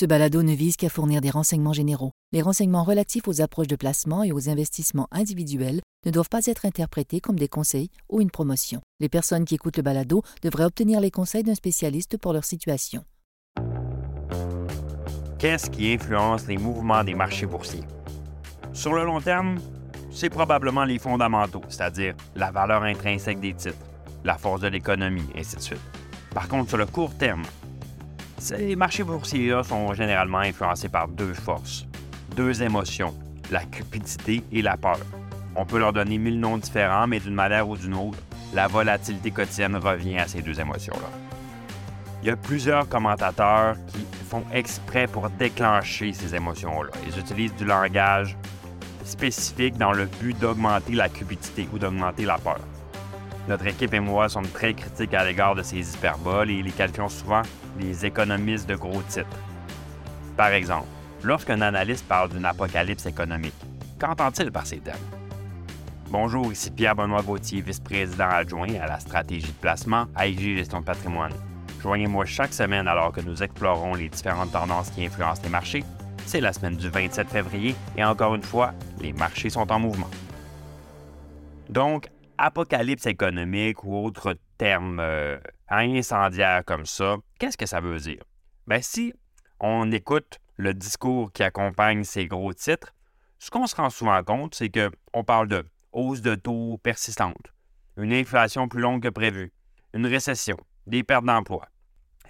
Ce balado ne vise qu'à fournir des renseignements généraux. Les renseignements relatifs aux approches de placement et aux investissements individuels ne doivent pas être interprétés comme des conseils ou une promotion. Les personnes qui écoutent le balado devraient obtenir les conseils d'un spécialiste pour leur situation. Qu'est-ce qui influence les mouvements des marchés boursiers? Sur le long terme, c'est probablement les fondamentaux, c'est-à-dire la valeur intrinsèque des titres, la force de l'économie, ainsi de suite. Par contre, sur le court terme, ces marchés boursiers sont généralement influencés par deux forces, deux émotions, la cupidité et la peur. On peut leur donner mille noms différents, mais d'une manière ou d'une autre, la volatilité quotidienne revient à ces deux émotions-là. Il y a plusieurs commentateurs qui font exprès pour déclencher ces émotions-là. Ils utilisent du langage spécifique dans le but d'augmenter la cupidité ou d'augmenter la peur. Notre équipe et moi sommes très critiques à l'égard de ces hyperboles et les qualifions souvent les économistes de gros titres. Par exemple, lorsqu'un analyste parle d'une apocalypse économique, qu'entend-il par ces termes? Bonjour, ici Pierre-Benoît Gauthier, vice-président adjoint à la stratégie de placement à IG Gestion de patrimoine. Joignez-moi chaque semaine alors que nous explorons les différentes tendances qui influencent les marchés. C'est la semaine du 27 février et encore une fois, les marchés sont en mouvement. Donc, apocalypse économique ou autre terme euh, incendiaire comme ça, qu'est-ce que ça veut dire? Bien, si on écoute le discours qui accompagne ces gros titres, ce qu'on se rend souvent compte, c'est qu'on parle de hausse de taux persistante, une inflation plus longue que prévu, une récession, des pertes d'emploi.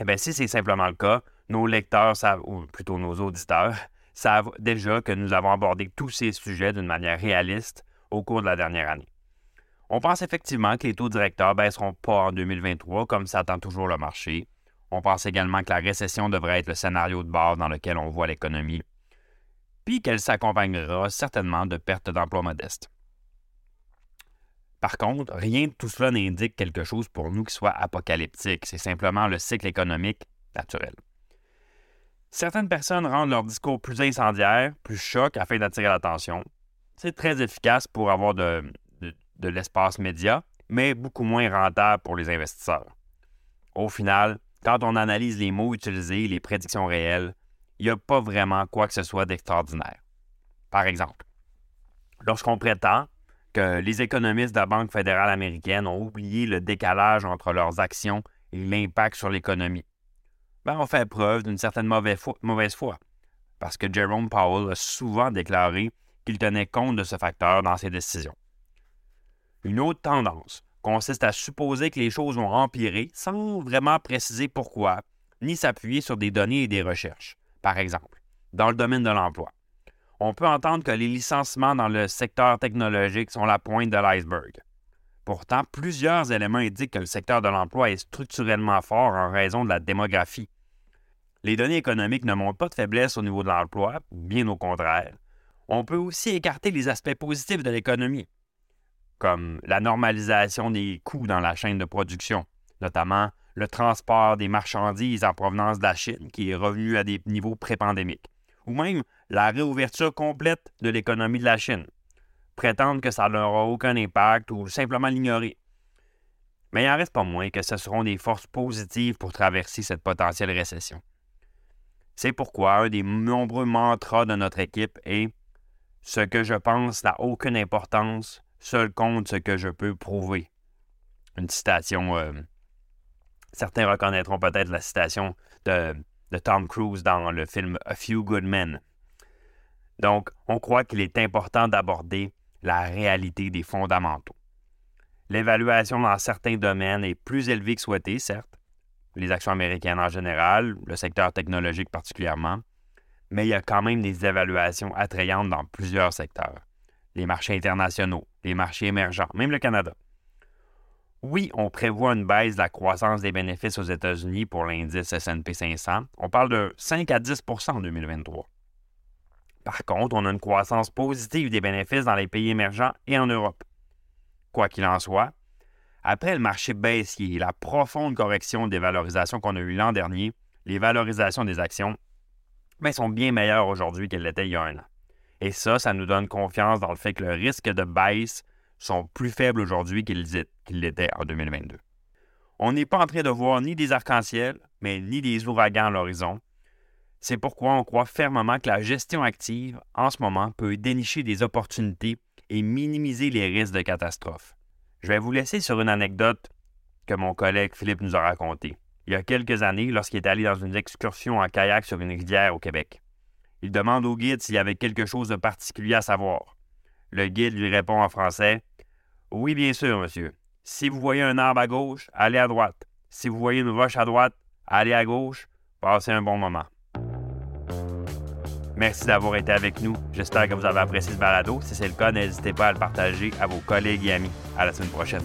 Eh bien, si c'est simplement le cas, nos lecteurs savent, ou plutôt nos auditeurs, savent déjà que nous avons abordé tous ces sujets d'une manière réaliste au cours de la dernière année. On pense effectivement que les taux directeurs ne baisseront pas en 2023 comme s'attend toujours le marché. On pense également que la récession devrait être le scénario de base dans lequel on voit l'économie, puis qu'elle s'accompagnera certainement de pertes d'emplois modestes. Par contre, rien de tout cela n'indique quelque chose pour nous qui soit apocalyptique, c'est simplement le cycle économique naturel. Certaines personnes rendent leur discours plus incendiaire, plus choc afin d'attirer l'attention. C'est très efficace pour avoir de, de l'espace média, mais beaucoup moins rentable pour les investisseurs. Au final, quand on analyse les mots utilisés, les prédictions réelles, il n'y a pas vraiment quoi que ce soit d'extraordinaire. Par exemple, lorsqu'on prétend que les économistes de la Banque fédérale américaine ont oublié le décalage entre leurs actions et l'impact sur l'économie, ben on fait preuve d'une certaine mauvaise foi, parce que Jerome Powell a souvent déclaré qu'il tenait compte de ce facteur dans ses décisions. Une autre tendance consiste à supposer que les choses vont empirer sans vraiment préciser pourquoi, ni s'appuyer sur des données et des recherches. Par exemple, dans le domaine de l'emploi, on peut entendre que les licenciements dans le secteur technologique sont la pointe de l'iceberg. Pourtant, plusieurs éléments indiquent que le secteur de l'emploi est structurellement fort en raison de la démographie. Les données économiques ne montrent pas de faiblesse au niveau de l'emploi, bien au contraire. On peut aussi écarter les aspects positifs de l'économie, comme la normalisation des coûts dans la chaîne de production, notamment le transport des marchandises en provenance de la Chine, qui est revenu à des niveaux pré-pandémiques, ou même la réouverture complète de l'économie de la Chine. Prétendre que ça n'aura aucun impact ou simplement l'ignorer. Mais il n'en reste pas moins que ce seront des forces positives pour traverser cette potentielle récession. C'est pourquoi un des nombreux mantras de notre équipe est Ce que je pense n'a aucune importance, Seul compte ce que je peux prouver. Une citation. Euh, certains reconnaîtront peut-être la citation de, Tom Cruise dans le film A Few Good Men. Donc, on croit qu'il est important d'aborder la réalité des fondamentaux. L'évaluation dans certains domaines est plus élevée que souhaité, certes, les actions américaines en général, le secteur technologique particulièrement, mais il y a quand même des évaluations attrayantes dans plusieurs secteurs les marchés internationaux, les marchés émergents, même le Canada. Oui, on prévoit une baisse de la croissance des bénéfices aux États-Unis pour l'indice SP 500. On parle de 5 à 10% en 2023. Par contre, on a une croissance positive des bénéfices dans les pays émergents et en Europe. Quoi qu'il en soit, après le marché baissier et la profonde correction des valorisations qu'on a eues l'an dernier, les valorisations des actions ben, sont bien meilleures aujourd'hui qu'elles l'étaient il y a un an. Et ça, ça nous donne confiance dans le fait que le risque de baisse sont plus faibles aujourd'hui qu'ils l'étaient en 2022. On n'est pas en train de voir ni des arcs-en-ciel, mais ni des ouragans à l'horizon. C'est pourquoi on croit fermement que la gestion active, en ce moment, peut dénicher des opportunités et minimiser les risques de catastrophe. Je vais vous laisser sur une anecdote que mon collègue Philippe nous a racontée. Il y a quelques années, lorsqu'il est allé dans une excursion en kayak sur une rivière au Québec. Il demande au guide s'il y avait quelque chose de particulier à savoir. Le guide lui répond en français Oui, bien sûr, monsieur. Si vous voyez un arbre à gauche, allez à droite. Si vous voyez une roche à droite, allez à gauche. Passez un bon moment. Merci d'avoir été avec nous. J'espère que vous avez apprécié ce balado. Si c'est le cas, n'hésitez pas à le partager à vos collègues et amis. À la semaine prochaine.